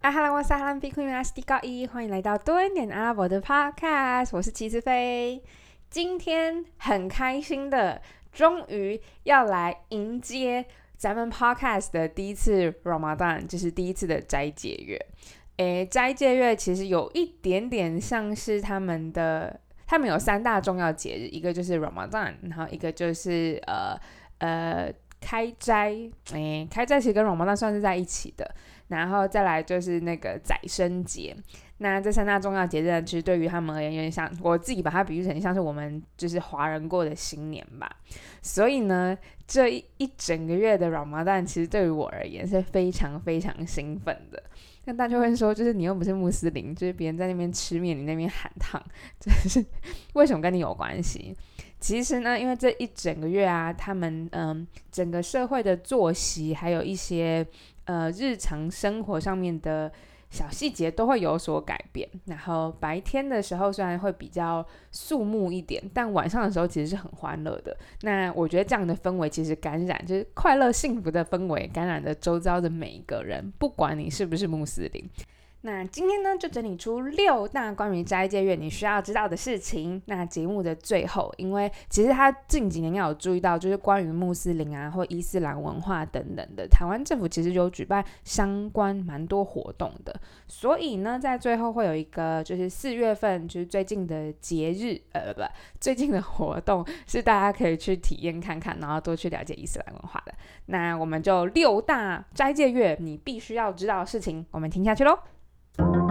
啊哈喽，我是哈兰比昆阿斯蒂高一，欢迎来到多一点阿拉伯的 Podcast，我是齐思飞。今天很开心的，终于要来迎接咱们 Podcast 的第一次 Ramadan，就是第一次的斋戒月。诶，斋戒月其实有一点点像是他们的，他们有三大重要节日，一个就是 Ramadan，然后一个就是呃呃开斋，诶，开斋其实跟 Ramadan 算是在一起的。然后再来就是那个宰生节，那这三大重要节日，其实对于他们而言，有点像我自己把它比喻成像是我们就是华人过的新年吧。所以呢，这一一整个月的软毛蛋，其实对于我而言是非常非常兴奋的。那大家会说，就是你又不是穆斯林，就是别人在那边吃面，你那边喊烫，这是 为什么跟你有关系？其实呢，因为这一整个月啊，他们嗯，整个社会的作息还有一些。呃，日常生活上面的小细节都会有所改变。然后白天的时候虽然会比较肃穆一点，但晚上的时候其实是很欢乐的。那我觉得这样的氛围其实感染，就是快乐幸福的氛围，感染着周遭的每一个人，不管你是不是穆斯林。那今天呢，就整理出六大关于斋戒月你需要知道的事情。那节目的最后，因为其实他近几年要有注意到，就是关于穆斯林啊或伊斯兰文化等等的，台湾政府其实有举办相关蛮多活动的。所以呢，在最后会有一个，就是四月份就是最近的节日，呃，不，最近的活动是大家可以去体验看看，然后多去了解伊斯兰文化的。那我们就六大斋戒月你必须要知道的事情，我们听下去喽。thank you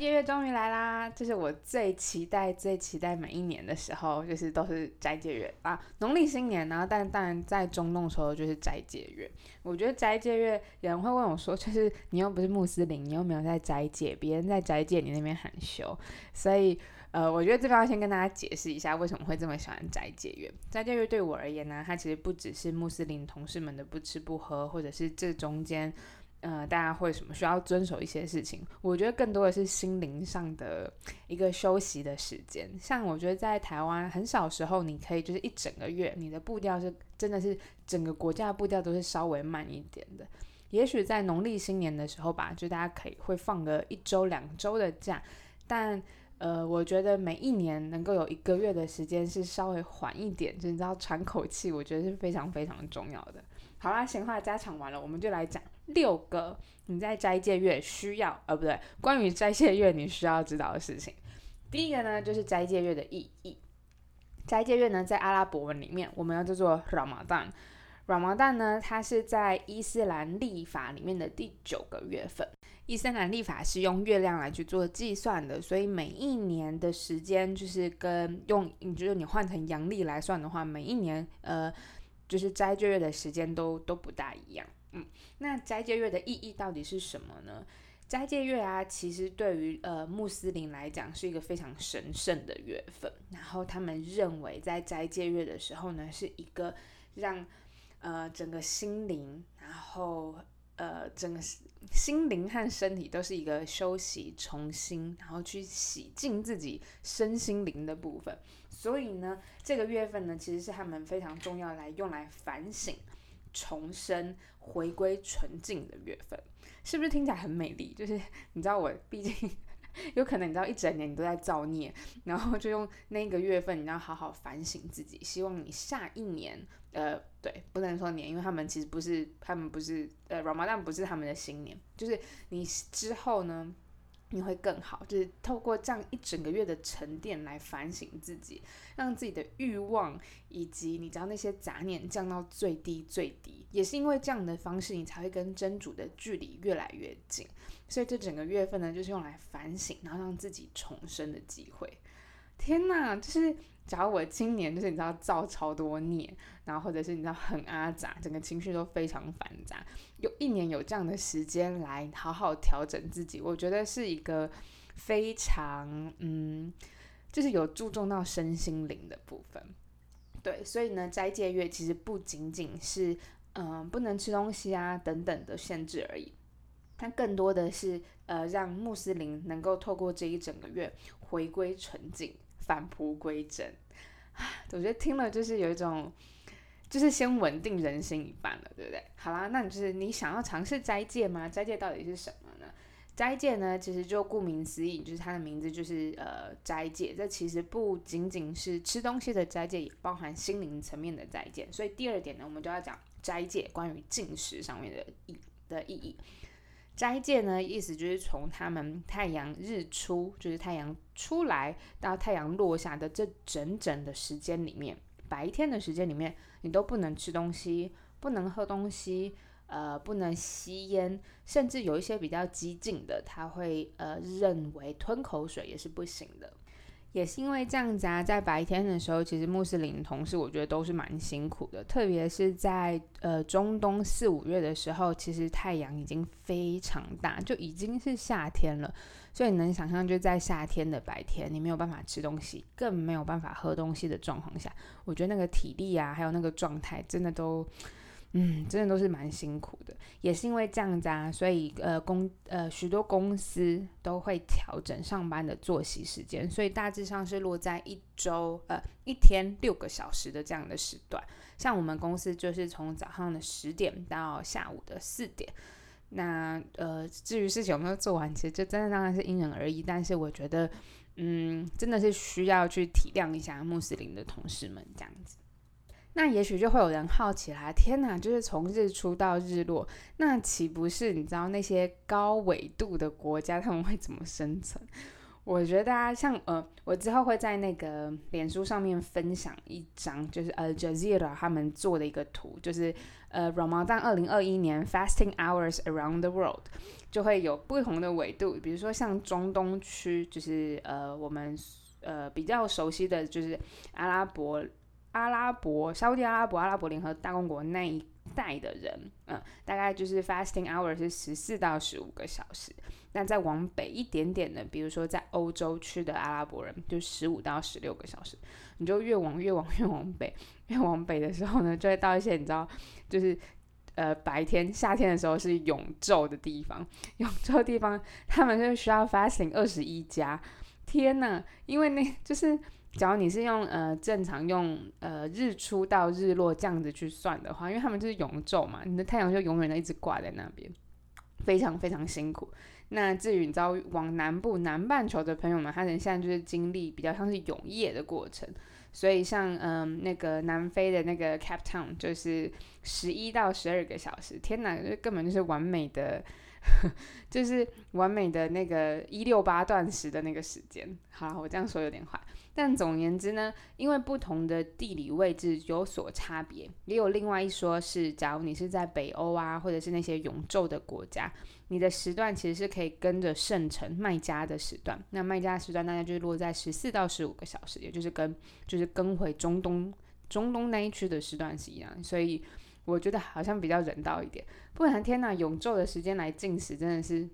斋月终于来啦！这是我最期待、最期待每一年的时候，就是都是斋戒月啊，农历新年呢。但当然在中东时候就是斋戒月。我觉得斋戒月有人会问我说，就是你又不是穆斯林，你又没有在斋戒，别人在斋戒，你那边喊休，所以。呃，我觉得这边要先跟大家解释一下，为什么会这么喜欢斋戒月。斋戒月对我而言呢，它其实不只是穆斯林同事们的不吃不喝，或者是这中间，呃，大家会什么需要遵守一些事情。我觉得更多的是心灵上的一个休息的时间。像我觉得在台湾很少时候，你可以就是一整个月，你的步调是真的是整个国家的步调都是稍微慢一点的。也许在农历新年的时候吧，就大家可以会放个一周两周的假，但。呃，我觉得每一年能够有一个月的时间是稍微缓一点，就你知道喘口气，我觉得是非常非常重要的。好啦，闲话家常完了，我们就来讲六个你在斋戒月需要，呃，不对，关于斋戒月你需要知道的事情。第一个呢，就是斋戒月的意义。斋戒月呢，在阿拉伯文里面，我们要叫做 Ramadan。Ramadan 呢，它是在伊斯兰历法里面的第九个月份。伊斯兰历法是用月亮来去做计算的，所以每一年的时间就是跟用，就是你换成阳历来算的话，每一年呃，就是斋戒月的时间都都不大一样。嗯，那斋戒月的意义到底是什么呢？斋戒月啊，其实对于呃穆斯林来讲是一个非常神圣的月份，然后他们认为在斋戒月的时候呢，是一个让呃整个心灵，然后呃整个。心灵和身体都是一个休息、重新，然后去洗净自己身心灵的部分。所以呢，这个月份呢，其实是他们非常重要来用来反省、重生、回归纯净的月份。是不是听起来很美丽？就是你知道，我毕竟有可能你知道一整年你都在造孽，然后就用那个月份，你要好好反省自己。希望你下一年。呃，对，不能说年，因为他们其实不是，他们不是，呃，Ramadan 不是他们的新年，就是你之后呢，你会更好，就是透过这样一整个月的沉淀来反省自己，让自己的欲望以及你知道那些杂念降到最低最低，也是因为这样的方式，你才会跟真主的距离越来越近。所以这整个月份呢，就是用来反省，然后让自己重生的机会。天哪，就是。假如我今年就是你知道造超多孽，然后或者是你知道很阿杂，整个情绪都非常繁杂，有一年有这样的时间来好好调整自己，我觉得是一个非常嗯，就是有注重到身心灵的部分。对，所以呢，斋戒月其实不仅仅是嗯不能吃东西啊等等的限制而已，它更多的是呃让穆斯林能够透过这一整个月回归纯净。返璞归真，我觉得听了就是有一种，就是先稳定人心一半了，对不对？好啦，那你就是你想要尝试斋戒吗？斋戒到底是什么呢？斋戒呢，其实就顾名思义，就是它的名字就是呃斋戒。这其实不仅仅是吃东西的斋戒，也包含心灵层面的斋戒。所以第二点呢，我们就要讲斋戒关于进食上面的意的意义。斋戒呢，意思就是从他们太阳日出，就是太阳出来到太阳落下的这整整的时间里面，白天的时间里面，你都不能吃东西，不能喝东西，呃，不能吸烟，甚至有一些比较激进的，他会呃认为吞口水也是不行的。也是因为这样子啊，在白天的时候，其实穆斯林同事我觉得都是蛮辛苦的，特别是在呃中东四五月的时候，其实太阳已经非常大，就已经是夏天了，所以你能想象就在夏天的白天，你没有办法吃东西，更没有办法喝东西的状况下，我觉得那个体力啊，还有那个状态，真的都。嗯，真的都是蛮辛苦的，也是因为这样子啊，所以呃公呃许多公司都会调整上班的作息时间，所以大致上是落在一周呃一天六个小时的这样的时段。像我们公司就是从早上的十点到下午的四点。那呃至于事情有没有做完，其实就真的当然是因人而异。但是我觉得，嗯，真的是需要去体谅一下穆斯林的同事们这样子。那也许就会有人好奇啦，天哪，就是从日出到日落，那岂不是你知道那些高纬度的国家他们会怎么生存？我觉得啊，像呃，我之后会在那个脸书上面分享一张，就是呃，Jazeera 他们做的一个图，就是呃，Ramadan 二零二一年 Fasting Hours Around the World，就会有不同的纬度，比如说像中东区，就是呃，我们呃比较熟悉的就是阿拉伯。阿拉伯、沙特阿拉伯、阿拉伯联合大公国那一带的人，嗯，大概就是 fasting hour 是十四到十五个小时。那再往北一点点的，比如说在欧洲区的阿拉伯人，就十五到十六个小时。你就越往越往越往北，越往北的时候呢，就会到一些你知道，就是呃白天夏天的时候是永昼的地方，永昼地方他们就需要 fasting 二十一加。天呐，因为那就是。假如你是用呃正常用呃日出到日落这样子去算的话，因为他们就是永昼嘛，你的太阳就永远的一直挂在那边，非常非常辛苦。那至于你知道往南部南半球的朋友们，他们现在就是经历比较像是永夜的过程，所以像嗯那个南非的那个 Cap Town 就是十一到十二个小时，天哪，这根本就是完美的。就是完美的那个一六八断食的那个时间。好，我这样说有点坏，但总言之呢，因为不同的地理位置有所差别，也有另外一说是，假如你是在北欧啊，或者是那些永昼的国家，你的时段其实是可以跟着圣城卖家的时段。那卖家时段大概就是落在十四到十五个小时，也就是跟就是跟回中东中东那一区的时段是一样，所以。我觉得好像比较人道一点，不然天呐，永昼的时间来进食真的是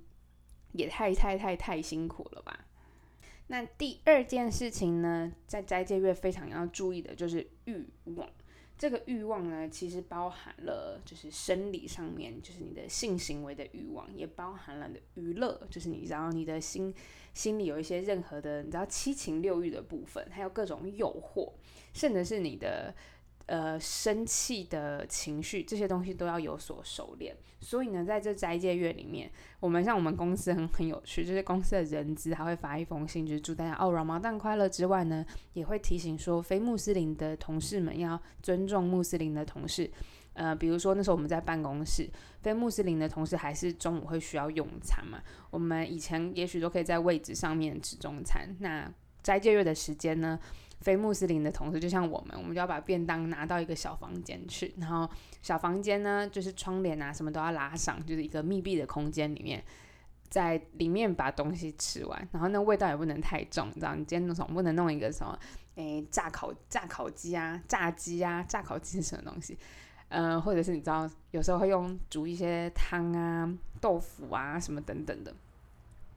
也太太太太辛苦了吧？那第二件事情呢，在斋戒月非常要注意的就是欲望。这个欲望呢，其实包含了就是生理上面，就是你的性行为的欲望，也包含了你的娱乐，就是你知道你的心心里有一些任何的你知道七情六欲的部分，还有各种诱惑，甚至是你的。呃，生气的情绪这些东西都要有所收敛。所以呢，在这斋戒月里面，我们像我们公司很很有趣，就是公司的人资还会发一封信，就是祝大家哦，软毛蛋快乐之外呢，也会提醒说，非穆斯林的同事们要尊重穆斯林的同事。呃，比如说那时候我们在办公室，非穆斯林的同事还是中午会需要用餐嘛，我们以前也许都可以在位置上面吃中餐。那斋戒月的时间呢？非穆斯林的同事就像我们，我们就要把便当拿到一个小房间去，然后小房间呢，就是窗帘啊什么都要拉上，就是一个密闭的空间里面，在里面把东西吃完，然后那味道也不能太重，你知道？你今天总不能弄一个什么，诶，炸烤炸烤鸡啊，炸鸡啊，炸烤鸡什么东西？呃，或者是你知道，有时候会用煮一些汤啊、豆腐啊什么等等的。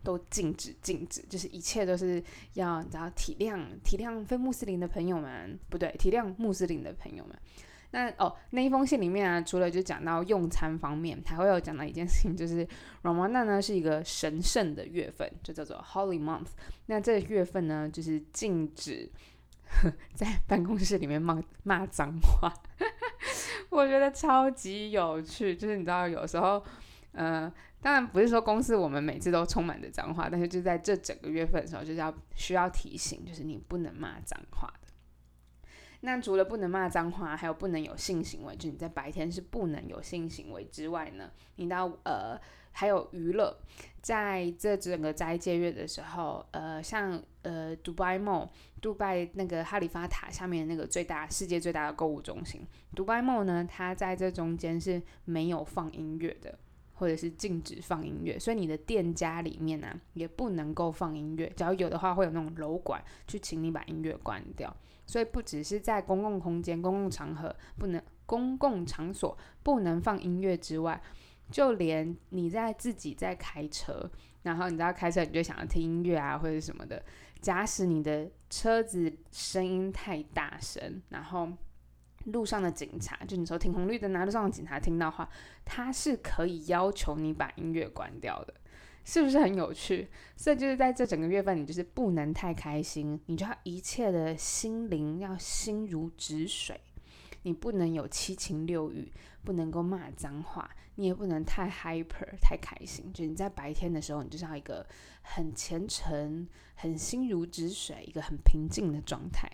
都禁止，禁止，就是一切都是要，你知道体谅体谅非穆斯林的朋友们，不对，体谅穆斯林的朋友们。那哦，那一封信里面啊，除了就讲到用餐方面，还会有讲到一件事情，就是 Ramadan 呢是一个神圣的月份，就叫做 Holy Month。那这个月份呢，就是禁止 在办公室里面骂骂脏话，我觉得超级有趣。就是你知道，有时候，呃，当然不是说公司我们每次都充满着脏话，但是就在这整个月份的时候，就是要需要提醒，就是你不能骂脏话的。那除了不能骂脏话，还有不能有性行为，就你在白天是不能有性行为之外呢，你到呃还有娱乐，在这整个斋戒月的时候，呃，像呃杜拜 mall，杜拜那个哈利法塔下面那个最大世界最大的购物中心，杜拜 mall 呢，它在这中间是没有放音乐的，或者是禁止放音乐，所以你的店家里面呢也不能够放音乐，只要有的话会有那种楼管去请你把音乐关掉。所以不只是在公共空间、公共场合不能、公共场所不能放音乐之外，就连你在自己在开车，然后你知道开车你就想要听音乐啊或者什么的，假使你的车子声音太大声，然后路上的警察，就你说停红绿灯拿，路上的警察听到话，他是可以要求你把音乐关掉的。是不是很有趣？所以就是在这整个月份，你就是不能太开心，你就要一切的心灵要心如止水，你不能有七情六欲，不能够骂脏话，你也不能太 hyper 太开心。就你在白天的时候，你就是要一个很虔诚、很心如止水、一个很平静的状态。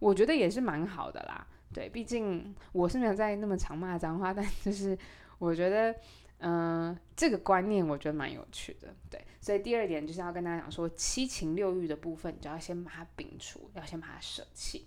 我觉得也是蛮好的啦。对，毕竟我是没有在那么常骂脏话，但就是我觉得。嗯，这个观念我觉得蛮有趣的，对，所以第二点就是要跟大家讲说，七情六欲的部分，你就要先把它摒除，要先把它舍弃。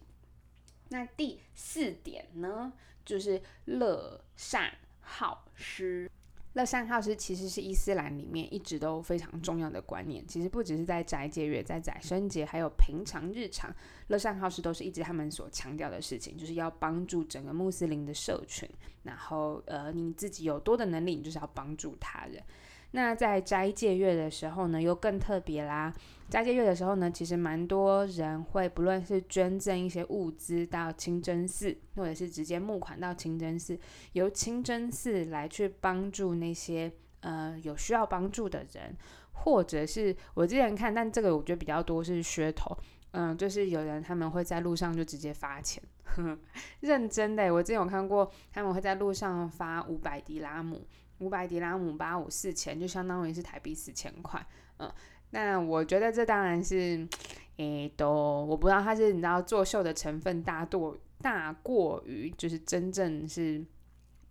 那第四点呢，就是乐善好施。乐善好施其实是伊斯兰里面一直都非常重要的观念。其实不只是在斋戒月、在宰生节，还有平常日常，乐善好施都是一直他们所强调的事情，就是要帮助整个穆斯林的社群。然后，呃，你自己有多的能力，你就是要帮助他人。那在斋戒月的时候呢，又更特别啦。斋戒月的时候呢，其实蛮多人会不论是捐赠一些物资到清真寺，或者是直接募款到清真寺，由清真寺来去帮助那些呃有需要帮助的人，或者是我之前看，但这个我觉得比较多是噱头，嗯，就是有人他们会在路上就直接发钱，呵 呵认真的，我之前有看过他们会在路上发五百迪拉姆。五百迪拉姆八五四千，就相当于是台币四千块。嗯，那我觉得这当然是，诶，都我不知道它是你知道作秀的成分大多大过于就是真正是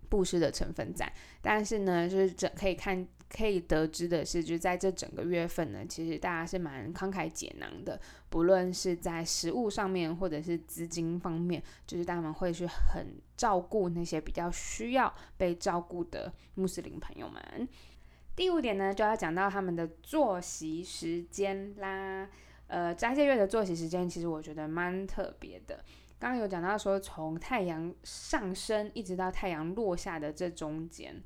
布施的成分在，但是呢，就是这可以看。可以得知的是，就在这整个月份呢，其实大家是蛮慷慨解囊的，不论是在食物上面，或者是资金方面，就是他们会去很照顾那些比较需要被照顾的穆斯林朋友们。第五点呢，就要讲到他们的作息时间啦。呃，斋戒月的作息时间，其实我觉得蛮特别的。刚刚有讲到说，从太阳上升一直到太阳落下的这中间。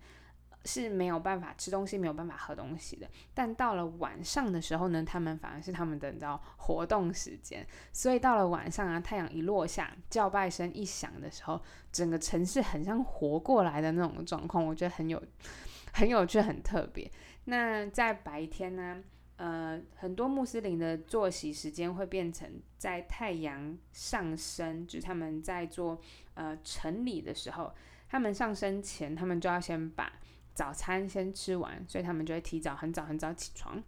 是没有办法吃东西，没有办法喝东西的。但到了晚上的时候呢，他们反而是他们的你知道活动时间。所以到了晚上啊，太阳一落下，叫拜声一响的时候，整个城市很像活过来的那种状况，我觉得很有很有趣，很特别。那在白天呢，呃，很多穆斯林的作息时间会变成在太阳上升，就是他们在做呃晨礼的时候，他们上升前，他们就要先把。早餐先吃完，所以他们就会提早很早很早起床，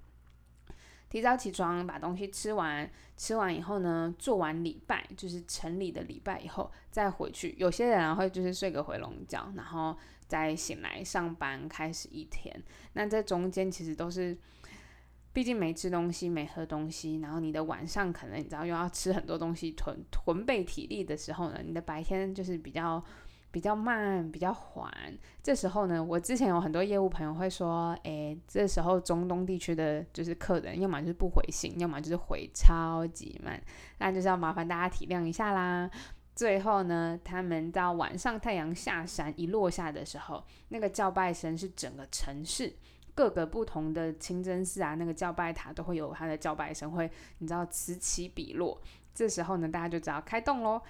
提早起床把东西吃完，吃完以后呢，做完礼拜就是城里的礼拜以后再回去。有些人会就是睡个回笼觉，然后再醒来上班开始一天。那这中间其实都是，毕竟没吃东西没喝东西，然后你的晚上可能你知道又要吃很多东西囤囤备体力的时候呢，你的白天就是比较。比较慢，比较缓。这时候呢，我之前有很多业务朋友会说，诶，这时候中东地区的就是客人，要么就是不回信，要么就是回超级慢，那就是要麻烦大家体谅一下啦。最后呢，他们到晚上太阳下山一落下的时候，那个叫拜声是整个城市各个不同的清真寺啊，那个叫拜塔都会有它的叫拜声，会你知道此起彼落。这时候呢，大家就只要开动喽。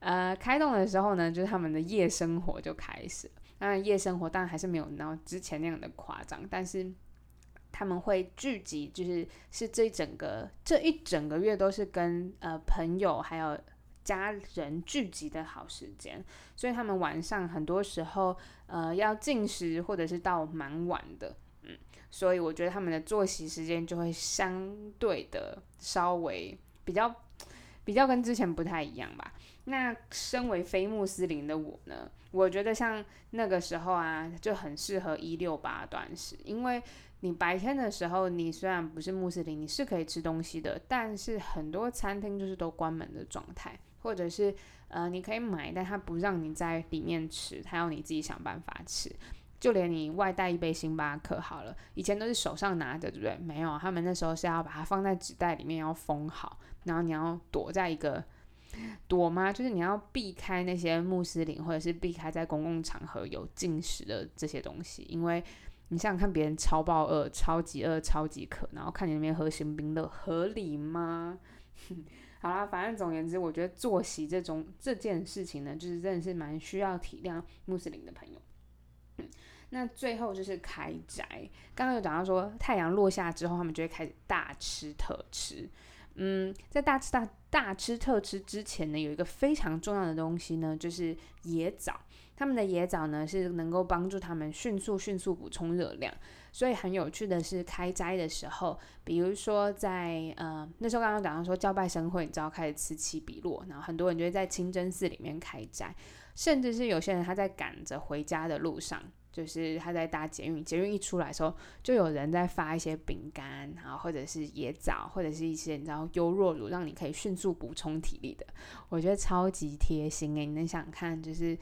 呃，开动的时候呢，就是他们的夜生活就开始。当然，夜生活当然还是没有到之前那样的夸张，但是他们会聚集，就是是这一整个这一整个月都是跟呃朋友还有家人聚集的好时间，所以他们晚上很多时候呃要进食或者是到蛮晚的，嗯，所以我觉得他们的作息时间就会相对的稍微比较比较跟之前不太一样吧。那身为非穆斯林的我呢，我觉得像那个时候啊就很适合一六八断食，因为。你白天的时候，你虽然不是穆斯林，你是可以吃东西的，但是很多餐厅就是都关门的状态，或者是呃你可以买，但他不让你在里面吃，他要你自己想办法吃。就连你外带一杯星巴克好了，以前都是手上拿着，对不对？没有，他们那时候是要把它放在纸袋里面，要封好，然后你要躲在一个躲吗？就是你要避开那些穆斯林，或者是避开在公共场合有进食的这些东西，因为。你想想看，别人超暴饿、超级饿、超级渴，然后看你那边喝新冰乐，合理吗？好啦，反正总言之，我觉得作息这种这件事情呢，就是真的是蛮需要体谅穆斯林的朋友。那最后就是开斋，刚刚有讲到说，太阳落下之后，他们就会开始大吃特吃。嗯，在大吃大大吃特吃之前呢，有一个非常重要的东西呢，就是野枣。他们的野枣呢是能够帮助他们迅速迅速补充热量，所以很有趣的是开斋的时候，比如说在呃那时候刚刚讲到说教拜生会，你知道开始此起彼落，然后很多人就会在清真寺里面开斋，甚至是有些人他在赶着回家的路上，就是他在搭捷运，捷运一出来的时候，就有人在发一些饼干，然后或者是野枣，或者是一些你知道优酪乳，让你可以迅速补充体力的，我觉得超级贴心诶，你能想看就是。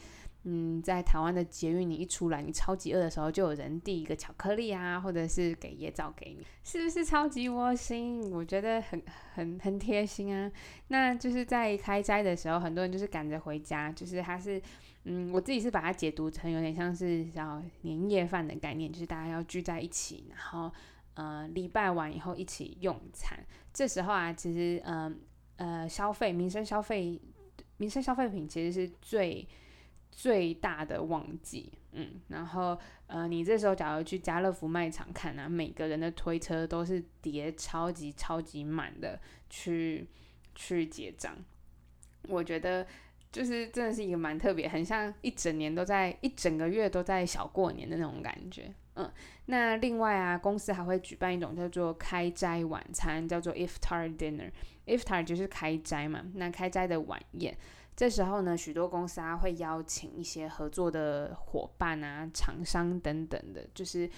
嗯，在台湾的捷运，你一出来，你超级饿的时候，就有人递一个巧克力啊，或者是给椰枣给你，是不是超级窝心？我觉得很很很贴心啊。那就是在开斋的时候，很多人就是赶着回家，就是他是，嗯，我自己是把它解读成有点像是叫年夜饭的概念，就是大家要聚在一起，然后呃礼拜完以后一起用餐。这时候啊，其实嗯呃消费民生消费民生消费品其实是最。最大的旺季，嗯，然后呃，你这时候假如去家乐福卖场看啊，每个人的推车都是叠超级超级满的去去结账，我觉得就是真的是一个蛮特别，很像一整年都在一整个月都在小过年的那种感觉，嗯，那另外啊，公司还会举办一种叫做开斋晚餐，叫做 iftar dinner，iftar 就是开斋嘛，那开斋的晚宴。这时候呢，许多公司啊会邀请一些合作的伙伴啊、厂商等等的，就是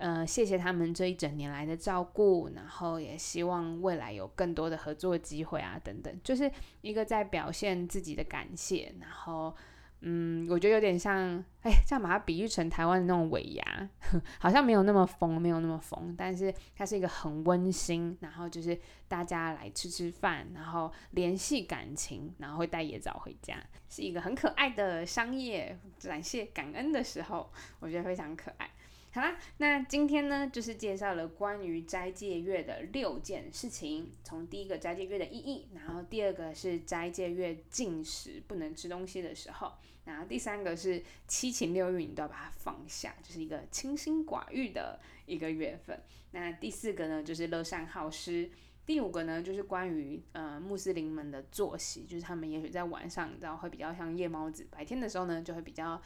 呃谢谢他们这一整年来的照顾，然后也希望未来有更多的合作机会啊等等，就是一个在表现自己的感谢，然后。嗯，我觉得有点像，哎，这样把它比喻成台湾的那种尾牙，好像没有那么疯，没有那么疯，但是它是一个很温馨，然后就是大家来吃吃饭，然后联系感情，然后会带野枣回家，是一个很可爱的商业展现感恩的时候，我觉得非常可爱。好啦，那今天呢，就是介绍了关于斋戒月的六件事情。从第一个斋戒月的意义，然后第二个是斋戒月禁食不能吃东西的时候，然后第三个是七情六欲你都要把它放下，就是一个清心寡欲的一个月份。那第四个呢，就是乐善好施。第五个呢，就是关于呃穆斯林们的作息，就是他们也许在晚上，你知道会比较像夜猫子，白天的时候呢就会比较。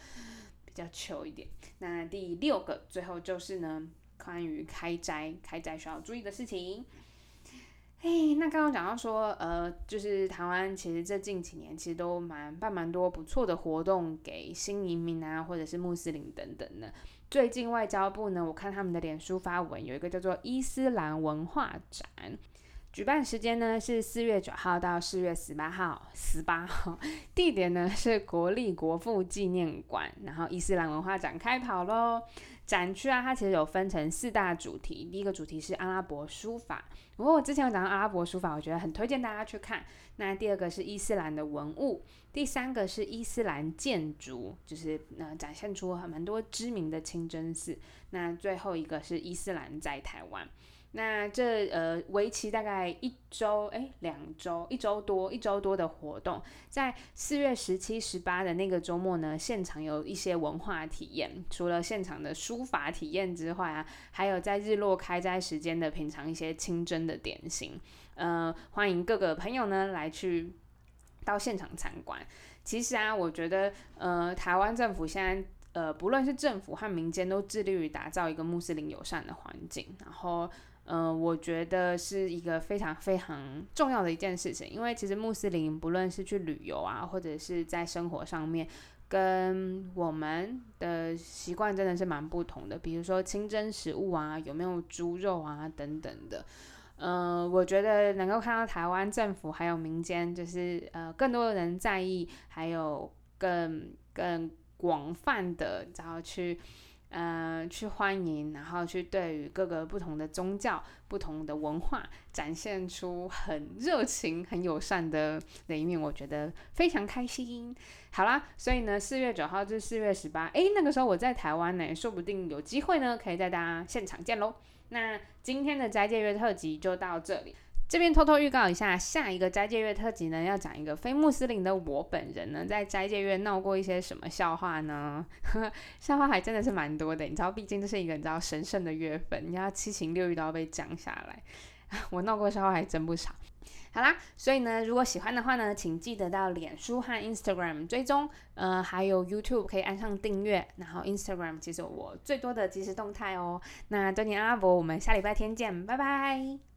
比较糗一点。那第六个，最后就是呢，关于开斋，开斋需要注意的事情。哎，那刚刚讲到说，呃，就是台湾其实这近几年其实都蛮办蛮多不错的活动给新移民啊，或者是穆斯林等等的。最近外交部呢，我看他们的脸书发文，有一个叫做伊斯兰文化展。举办时间呢是四月九号到四月十八号，十八号，地点呢是国立国父纪念馆，然后伊斯兰文化展开跑喽。展区啊，它其实有分成四大主题，第一个主题是阿拉伯书法，不过我之前有讲到阿拉伯书法，我觉得很推荐大家去看。那第二个是伊斯兰的文物，第三个是伊斯兰建筑，就是呃展现出很蛮多知名的清真寺。那最后一个是伊斯兰在台湾。那这呃，为期大概一周，哎，两周，一周多，一周多的活动，在四月十七、十八的那个周末呢，现场有一些文化体验，除了现场的书法体验之外啊，还有在日落开斋时间的品尝一些清真的点心，呃，欢迎各个朋友呢来去。到现场参观。其实啊，我觉得呃，台湾政府现在呃，不论是政府和民间，都致力于打造一个穆斯林友善的环境。然后，嗯，我觉得是一个非常非常重要的一件事情，因为其实穆斯林不论是去旅游啊，或者是在生活上面，跟我们的习惯真的是蛮不同的。比如说清真食物啊，有没有猪肉啊等等的。嗯，我觉得能够看到台湾政府还有民间，就是呃更多的人在意，还有更更广泛的然后去呃去欢迎，然后去对于各个不同的宗教、不同的文化展现出很热情、很友善的的一面，我觉得非常开心。好啦，所以呢，四月九号至四月十八，诶，那个时候我在台湾呢，说不定有机会呢，可以在大家现场见喽。那今天的斋戒月特辑就到这里，这边偷偷预告一下，下一个斋戒月特辑呢，要讲一个非穆斯林的我本人呢，在斋戒月闹过一些什么笑话呢？笑话还真的是蛮多的，你知道，毕竟这是一个你知道神圣的月份，你要七情六欲都要被降下来，我闹过笑话还真不少。好啦，所以呢，如果喜欢的话呢，请记得到脸书和 Instagram 追踪，呃，还有 YouTube 可以按上订阅，然后 Instagram 其实我最多的即时动态哦。那多尼阿拉伯，我们下礼拜天见，拜拜。